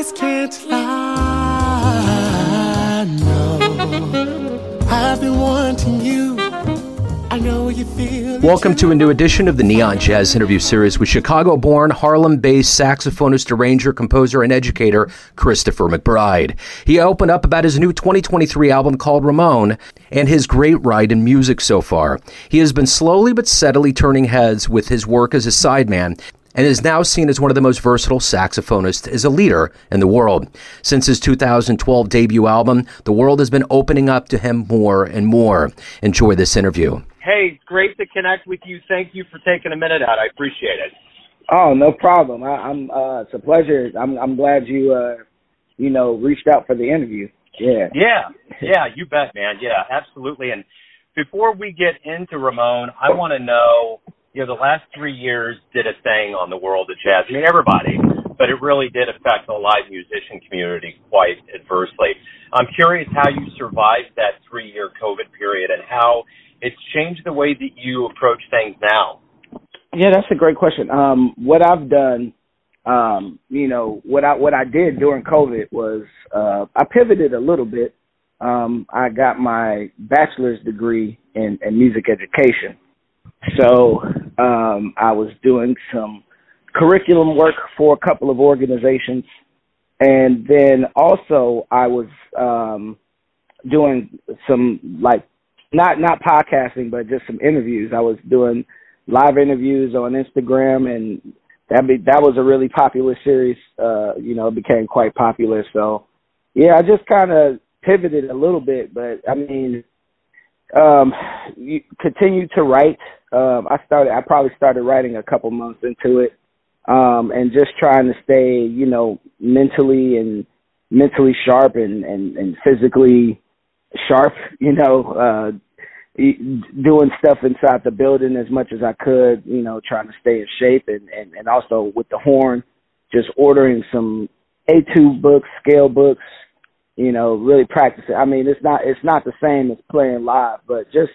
eyes can't lie. No, I've been wanting you. I know you feel. Welcome to a new edition of the Neon Jazz interview series with Chicago born, Harlem based saxophonist, arranger, composer, and educator Christopher McBride. He opened up about his new 2023 album called Ramon and his great ride in music so far. He has been slowly but steadily turning heads with his work as a sideman and is now seen as one of the most versatile saxophonists as a leader in the world. Since his 2012 debut album, the world has been opening up to him more and more. Enjoy this interview. Hey, great to connect with you. Thank you for taking a minute out. I appreciate it. Oh, no problem. I, I'm. Uh, it's a pleasure. I'm. I'm glad you. Uh, you know, reached out for the interview. Yeah. Yeah. Yeah. You bet, man. Yeah, absolutely. And before we get into Ramon, I want to know. You know, the last three years did a thing on the world of jazz. I mean, everybody, but it really did affect the live musician community quite adversely. I'm curious how you survived that three-year COVID period and how it's changed the way that you approach things now. Yeah, that's a great question. Um, what I've done, um, you know, what I what I did during COVID was uh, I pivoted a little bit. Um, I got my bachelor's degree in, in music education, so um, I was doing some curriculum work for a couple of organizations, and then also I was um, doing some like not not podcasting, but just some interviews. I was doing live interviews on Instagram, and that be that was a really popular series. Uh, you know, it became quite popular. So, yeah, I just kind of pivoted a little bit, but I mean, um, you continue to write. Um, I started. I probably started writing a couple months into it, um, and just trying to stay, you know, mentally and mentally sharp and and, and physically sharp, you know, uh, doing stuff inside the building as much as I could, you know, trying to stay in shape and, and, and also with the horn, just ordering some etude books, scale books, you know, really practicing. I mean, it's not, it's not the same as playing live, but just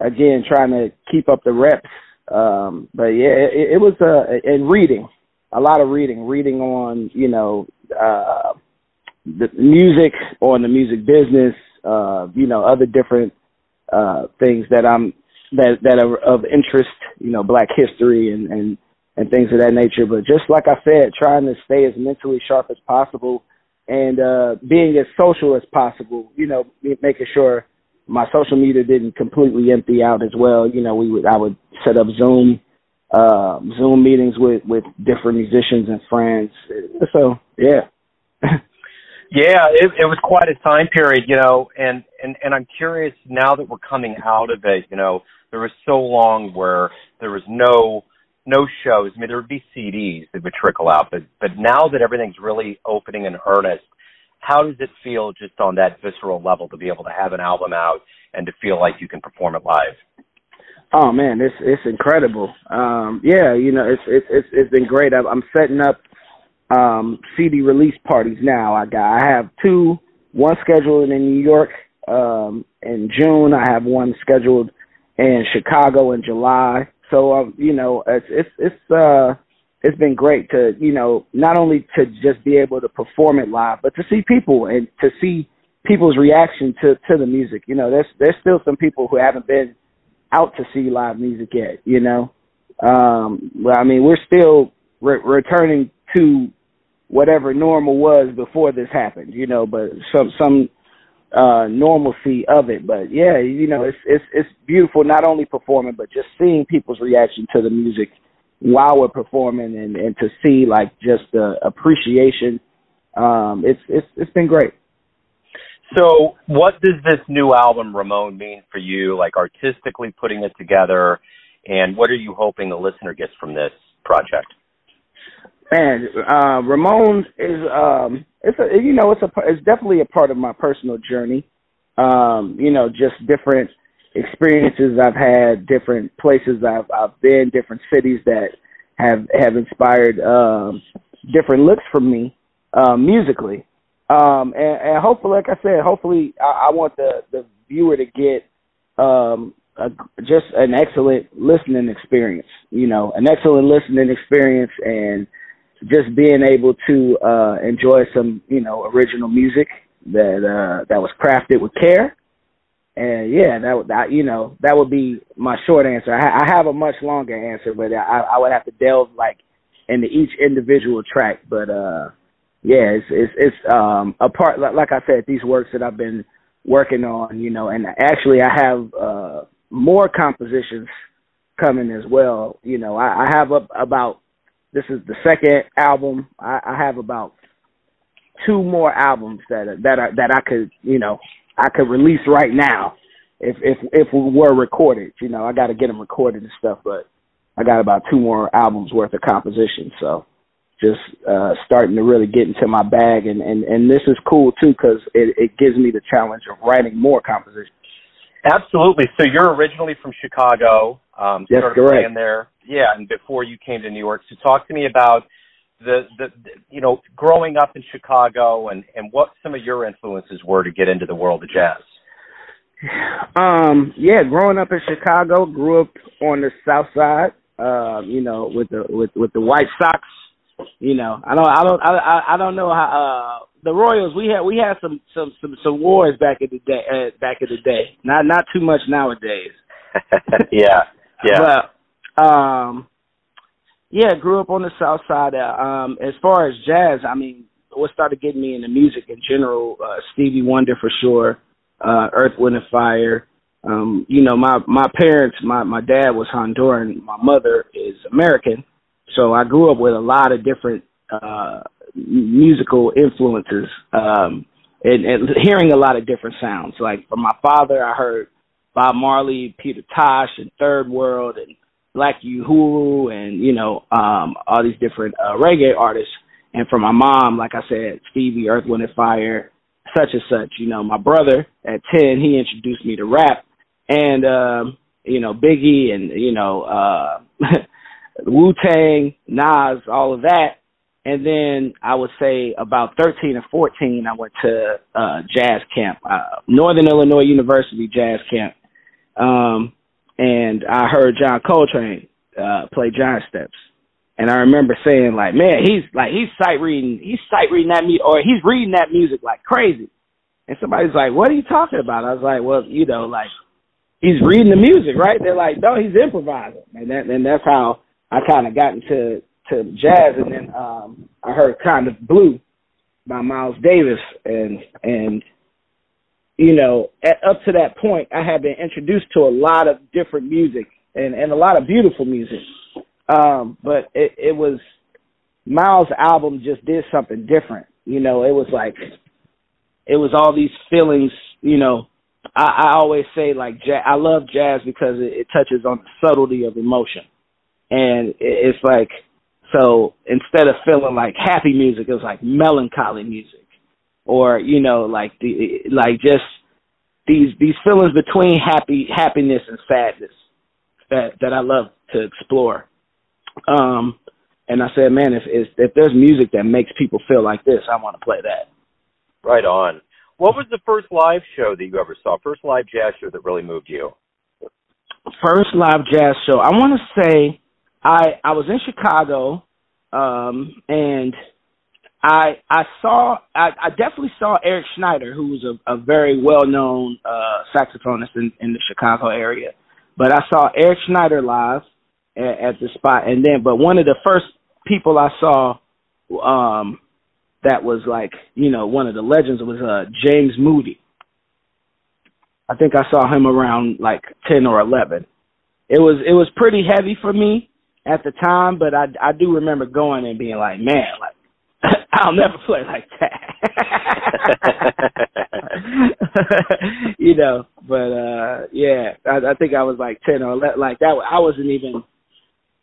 again, trying to keep up the reps. Um, but yeah, it, it was, uh, and reading, a lot of reading, reading on, you know, uh, the music, on the music business, uh, you know, other different uh, things that I'm that that are of interest, you know, Black history and and and things of that nature. But just like I said, trying to stay as mentally sharp as possible and uh, being as social as possible. You know, making sure my social media didn't completely empty out as well. You know, we would I would set up Zoom uh, Zoom meetings with with different musicians and friends. So yeah. Yeah, it, it was quite a time period, you know, and, and, and I'm curious now that we're coming out of it, you know, there was so long where there was no, no shows. I mean, there would be CDs that would trickle out, but, but now that everything's really opening in earnest, how does it feel just on that visceral level to be able to have an album out and to feel like you can perform it live? Oh man, it's it's incredible. Um, yeah, you know, it's it's it's it's been great. I'm setting up um, CD release parties now. I got I have two, one scheduled in New York um, in June. I have one scheduled in Chicago in July. So um, you know, it's it's it's uh it's been great to you know not only to just be able to perform it live, but to see people and to see people's reaction to to the music. You know, there's there's still some people who haven't been out to see live music yet. You know, um, well, I mean, we're still re- returning to whatever normal was before this happened, you know, but some some uh normalcy of it. But yeah, you know, it's it's it's beautiful not only performing but just seeing people's reaction to the music while we're performing and and to see like just the appreciation um it's it's it's been great. So, what does this new album Ramon mean for you like artistically putting it together and what are you hoping the listener gets from this project? Man, uh, Ramon is um, it's a you know it's a it's definitely a part of my personal journey. Um, you know, just different experiences I've had, different places I've I've been, different cities that have have inspired um, different looks for me uh, musically. Um, and, and hopefully, like I said, hopefully I, I want the the viewer to get um, a, just an excellent listening experience. You know, an excellent listening experience and just being able to uh, enjoy some, you know, original music that uh, that was crafted with care. And yeah, that would that you know that would be my short answer. I, I have a much longer answer, but I, I would have to delve like into each individual track. But uh, yeah, it's it's it's um a part like, like I said, these works that I've been working on, you know, and actually I have uh more compositions coming as well. You know, I, I have a, about this is the second album. I, I have about two more albums that that are, that I could you know I could release right now if if if we were recorded. You know, I got to get them recorded and stuff, but I got about two more albums worth of composition. So just uh starting to really get into my bag and and and this is cool too because it it gives me the challenge of writing more compositions Absolutely. So you're originally from Chicago. Um, Yes, started correct. playing there. Yeah, and before you came to New York. So talk to me about the, the, the you know growing up in Chicago and and what some of your influences were to get into the world of jazz. Um, yeah, growing up in Chicago, grew up on the south side, uh, you know, with the with with the White Sox. You know, I don't I don't I I- I don't know how uh the Royals we had we had some some some, some wars back in the day uh, back in the day. Not not too much nowadays. yeah, yeah. But um yeah, grew up on the south side. Uh, um as far as jazz, I mean, what started getting me into music in general, uh Stevie Wonder for sure, uh Earth, Wind and Fire. Um, you know, my my parents, my my dad was Honduran, my mother is American. So I grew up with a lot of different uh musical influences um and, and hearing a lot of different sounds. Like from my father, I heard Bob Marley, Peter Tosh, and Third World, and Black Uhuru, and you know um, all these different uh, reggae artists. And for my mom, like I said, Stevie, Earth, Wind and Fire, such and such. You know, my brother at ten, he introduced me to rap, and um, you know Biggie, and you know uh, Wu Tang, Nas, all of that. And then I would say about 13 or 14, I went to uh, jazz camp, uh, Northern Illinois University jazz camp. Um, and I heard John Coltrane uh, play giant steps. And I remember saying like, man, he's like, he's sight reading, he's sight reading that music, or he's reading that music like crazy. And somebody's like, what are you talking about? I was like, well, you know, like, he's reading the music, right? They're like, no, he's improvising. And that, and that's how I kind of got into to jazz. And then, um, I heard kind of blue by Miles Davis and, and, you know, at, up to that point, I had been introduced to a lot of different music and, and a lot of beautiful music. Um, but it, it was Miles' album just did something different. You know, it was like it was all these feelings. You know, I, I always say like jazz, I love jazz because it, it touches on the subtlety of emotion, and it, it's like so instead of feeling like happy music, it was like melancholy music, or you know, like the like just these these feelings between happy happiness and sadness that that I love to explore. Um, and I said, man, if if, there's music that makes people feel like this, I want to play that. Right on. What was the first live show that you ever saw? First live jazz show that really moved you? First live jazz show. I want to say I I was in Chicago, um, and I I saw I, I definitely saw Eric Schneider, who was a, a very well known uh, saxophonist in, in the Chicago area. But I saw Eric Schneider live at, at the spot, and then but one of the first people I saw um, that was like you know one of the legends was uh, James Moody. I think I saw him around like ten or eleven. It was it was pretty heavy for me at the time, but I I do remember going and being like, man, like I'll never play like that. you know, but uh yeah, I, I think I was like ten or 11, like that. I wasn't even.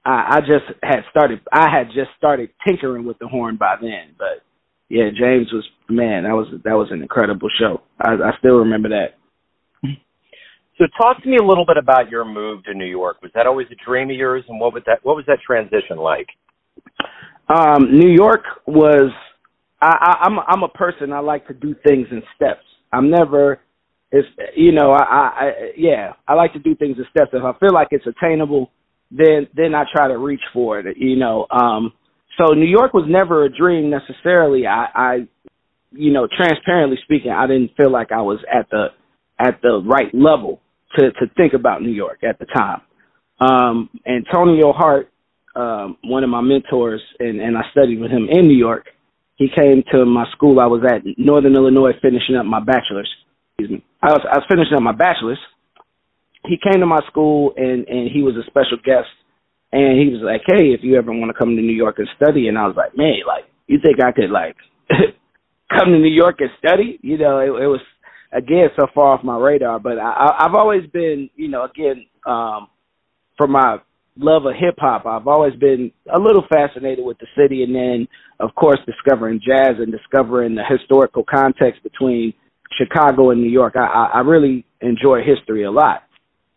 I, I just had started. I had just started tinkering with the horn by then, but yeah, James was man. That was that was an incredible show. I, I still remember that. So talk to me a little bit about your move to New York. Was that always a dream of yours, and what was that? What was that transition like? Um, New York was. I, I, I'm I'm a person. I like to do things in steps. I'm never. It's you know I, I, I yeah I like to do things in steps. If I feel like it's attainable, then then I try to reach for it. You know. Um, so New York was never a dream necessarily. I, I, you know, transparently speaking, I didn't feel like I was at the at the right level to to think about New York at the time. Um, Antonio Hart, um, one of my mentors, and, and I studied with him in New York. He came to my school. I was at Northern Illinois finishing up my bachelor's. Excuse me. I was I was finishing up my bachelor's. He came to my school and and he was a special guest. And he was like, "Hey, if you ever want to come to New York and study," and I was like, "Man, like, you think I could like come to New York and study?" You know, it, it was again so far off my radar. But I, I've always been, you know, again, um, for my love of hip hop, I've always been a little fascinated with the city, and then of course discovering jazz and discovering the historical context between Chicago and New York. I, I really enjoy history a lot,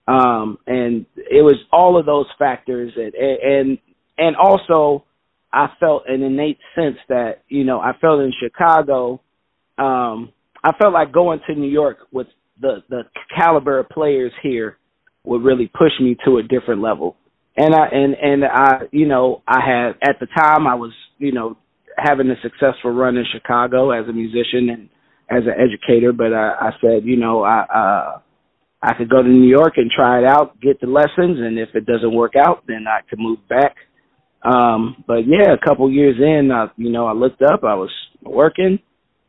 um, and it was all of those factors, and and and also I felt an innate sense that you know I felt in Chicago. Um, I felt like going to New York with the the caliber of players here would really push me to a different level. And I and and I you know I had at the time I was you know having a successful run in Chicago as a musician and as an educator, but I, I said you know I uh I could go to New York and try it out, get the lessons, and if it doesn't work out, then I could move back. Um, but yeah, a couple years in, I, you know, I looked up, I was working,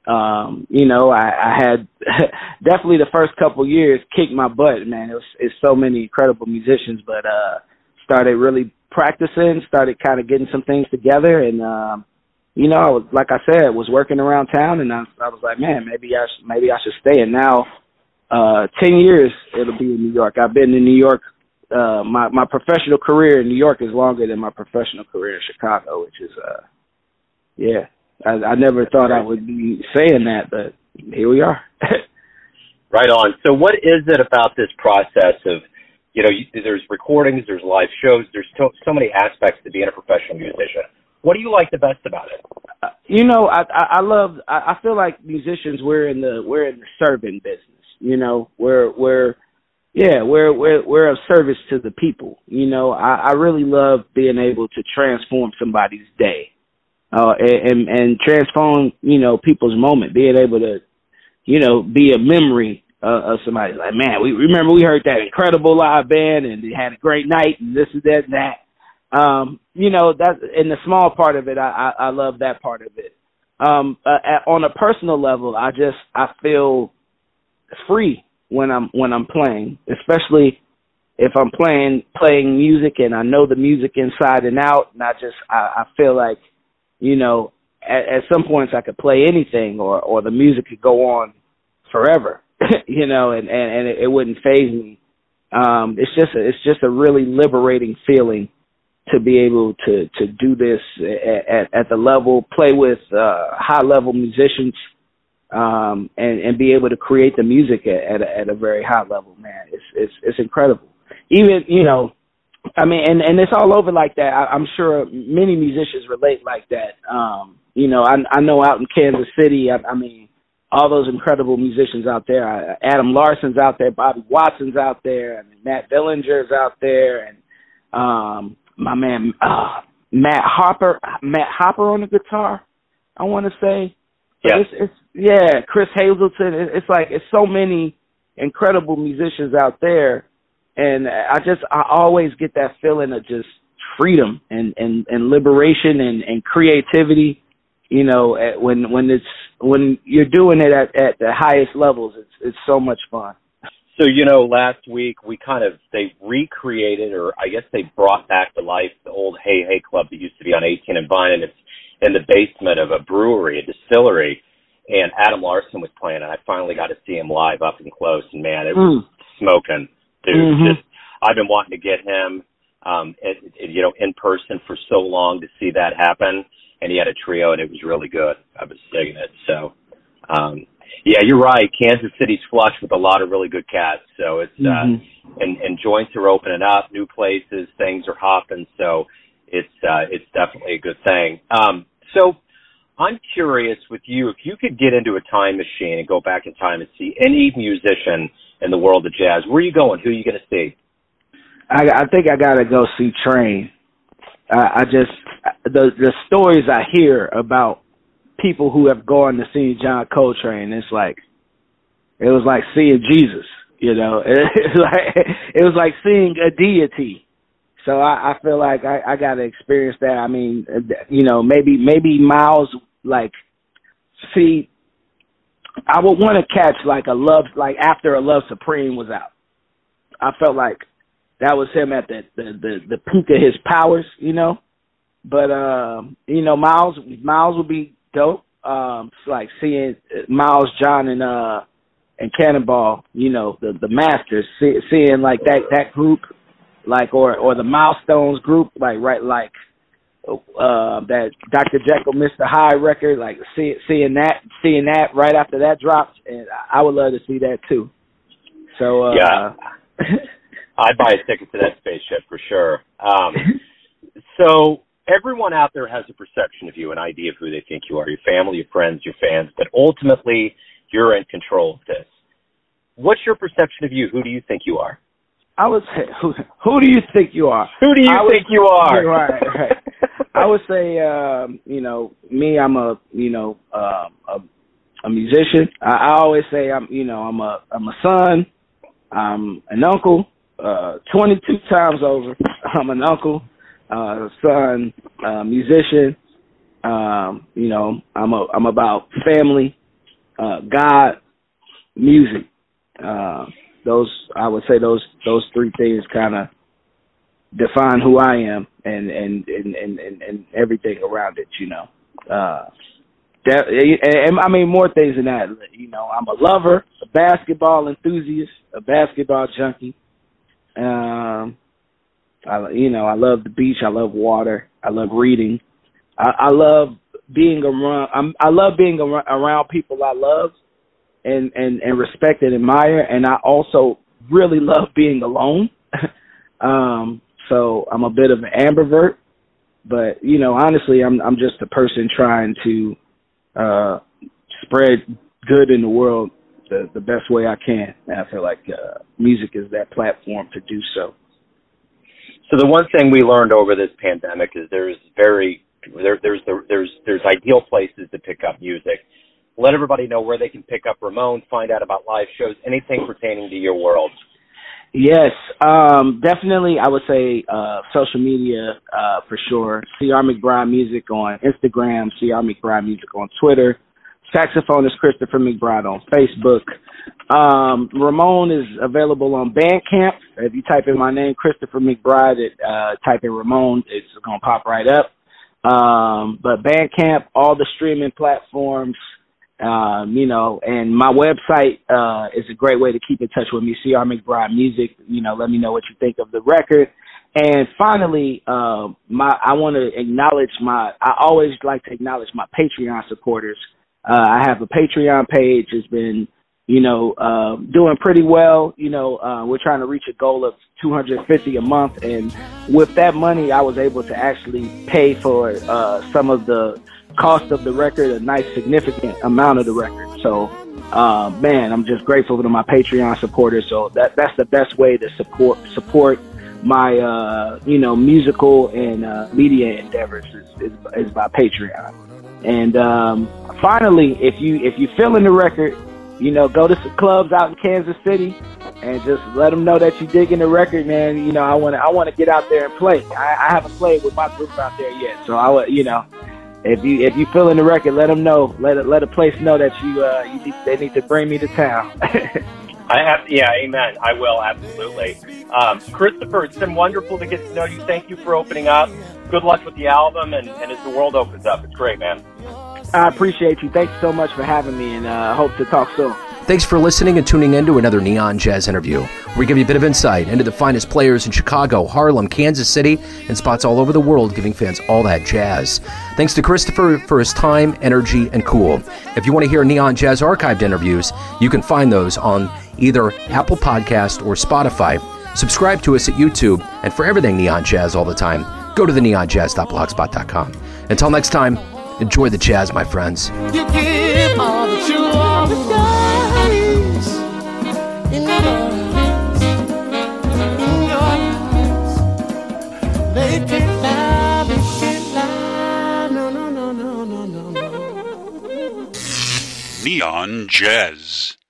um, you know, I, I had definitely the first couple years kicked my butt, man. It was it's so many incredible musicians, but uh started really practicing, started kind of getting some things together and um you know, I was like I said, was working around town and I, I was like, man, maybe I sh- maybe I should stay and now uh 10 years it'll be in New York. I've been in New York uh my my professional career in New York is longer than my professional career in Chicago, which is uh yeah, I, I never thought I would be saying that, but here we are. right on. So, what is it about this process of, you know, you, there's recordings, there's live shows, there's so, so many aspects to being a professional musician. What do you like the best about it? Uh, you know, I I, love. I, I feel like musicians we're in the we're in the serving business. You know, we're we're yeah we're we're we're of service to the people. You know, I, I really love being able to transform somebody's day uh, and and transform you know people's moment, being able to you know be a memory uh, of somebody like man, we remember we heard that incredible live band and they had a great night and this and that and that. Um, you know that in the small part of it, I I, I love that part of it. Um, uh, at, on a personal level, I just I feel free when I'm when I'm playing, especially if I'm playing playing music and I know the music inside and out, and I just I, I feel like you know, at, at some points I could play anything or or the music could go on forever, you know, and and, and it, it wouldn't phase me. Um, it's just a, it's just a really liberating feeling to be able to to do this at, at, at the level, play with uh, high level musicians, um, and and be able to create the music at, at a, at a very high level. Man, it's it's it's incredible. Even you know I mean, and and it's all over like that. I, I'm sure many musicians relate like that. Um, you know, I I know out in Kansas City. I, I mean, all those incredible musicians out there. I, Adam Larson's out there, Bobby Watson's out there, and Matt Villinger's out there, and um, my man uh, Matt Hopper, Matt Hopper on the guitar. I want to say, yeah, it's, it's yeah, Chris Hazelton. It's like it's so many incredible musicians out there and I just I always get that feeling of just freedom and and and liberation and and creativity. You know, when when it's when you're doing it at at the highest levels, it's it's so much fun. So you know, last week we kind of they recreated, or I guess they brought back to life the old Hey Hey Club that used to be on 18 and Vine, and it's in the basement of a brewery, a distillery. And Adam Larson was playing, and I finally got to see him live up and close. And man, it was mm. smoking dude. Mm-hmm. Just I've been wanting to get him, um, it, it, you know, in person for so long to see that happen. And he had a trio, and it was really good. I was digging it. So, um, yeah, you're right. Kansas City's flush with a lot of really good cats. So it's uh, mm-hmm. uh, and and joints are opening up, new places, things are hopping. So it's uh, it's definitely a good thing. Um, so I'm curious with you if you could get into a time machine and go back in time and see any musician in the world of jazz. Where are you going? Who are you going to see? I, I think I got to go see Train. I, I just the the stories I hear about people who have gone to see John Coltrane, it's like it was like seeing Jesus. You know, it, was like seeing a deity. So I, I feel like I, I got to experience that. I mean, you know, maybe maybe Miles like see. I would want to catch like a love like after a Love Supreme was out. I felt like that was him at the the the, the peak of his powers, you know. But um, you know, Miles Miles would be dope. Um, it's like seeing Miles John and uh and Cannonball, you know, the the masters, see, seeing like that that group, like or or the milestones group, like right like uh that Dr. Jekyll Mr. Hyde record, like see, seeing that seeing that right after that dropped, and I would love to see that too. So uh, yeah, I'd buy a ticket to that spaceship for sure. Um, so everyone out there has a perception of you, an idea of who they think you are, your family, your friends, your fans, but ultimately you're in control of this. What's your perception of you? Who do you think you are? I would say, who, who do you think you are? Who do you I think you are? Right, right. I would say, um, you know, me, I'm a, you know, uh, a, a musician. I, I always say I'm, you know, I'm a, I'm a son. I'm an uncle. Uh, 22 times over, I'm an uncle, uh, son, uh, musician. Um, you know, I'm a, I'm about family uh, God, music. Uh, those I would say those those three things kind of define who I am and and, and and and and everything around it. You know, uh, that and, I mean more things than that. You know, I'm a lover, a basketball enthusiast, a basketball junkie. Um, I you know I love the beach. I love water. I love reading. I, I love being around I'm, I love being around people I love and and and respect and admire and I also really love being alone. um so I'm a bit of an ambivert, but you know, honestly, I'm I'm just a person trying to uh spread good in the world the the best way I can. And I feel like uh music is that platform to do so. So the one thing we learned over this pandemic is there's very there, there's there's there's ideal places to pick up music. Let everybody know where they can pick up Ramon, find out about live shows, anything pertaining to your world. Yes, um, definitely. I would say uh, social media uh, for sure. CR McBride Music on Instagram, CR McBride Music on Twitter, saxophonist Christopher McBride on Facebook. Um, Ramon is available on Bandcamp. If you type in my name, Christopher McBride, it, uh, type in Ramon, it's going to pop right up. Um, but Bandcamp, all the streaming platforms, um, you know, and my website uh, is a great way to keep in touch with me. CR McBride Music. You know, let me know what you think of the record. And finally, uh, my I want to acknowledge my. I always like to acknowledge my Patreon supporters. Uh, I have a Patreon page. It's been you know, uh, doing pretty well. You know, uh, we're trying to reach a goal of 250 a month, and with that money, I was able to actually pay for uh, some of the cost of the record, a nice significant amount of the record. So, uh, man, I'm just grateful to my Patreon supporters. So that that's the best way to support support my uh, you know musical and uh, media endeavors is, is, is by Patreon. And um, finally, if you if you feel in the record you know, go to some clubs out in Kansas City and just let them know that you digging the record, man. You know, I want to, I want to get out there and play. I, I haven't played with my group out there yet, so I would, you know, if you if you feel in the record, let them know, let let a place know that you, uh, you need, they need to bring me to town. I have, yeah, amen. I will absolutely. Um, Christopher, it's been wonderful to get to know you. Thank you for opening up. Good luck with the album, and, and as the world opens up, it's great, man. I appreciate you. Thanks so much for having me, and I uh, hope to talk soon. Thanks for listening and tuning in to another Neon Jazz interview. Where we give you a bit of insight into the finest players in Chicago, Harlem, Kansas City, and spots all over the world, giving fans all that jazz. Thanks to Christopher for his time, energy, and cool. If you want to hear Neon Jazz archived interviews, you can find those on either Apple Podcast or Spotify. Subscribe to us at YouTube, and for everything Neon Jazz all the time, go to the neonjazz.blogspot.com. Until next time, enjoy the jazz, my friends. Neon Jazz.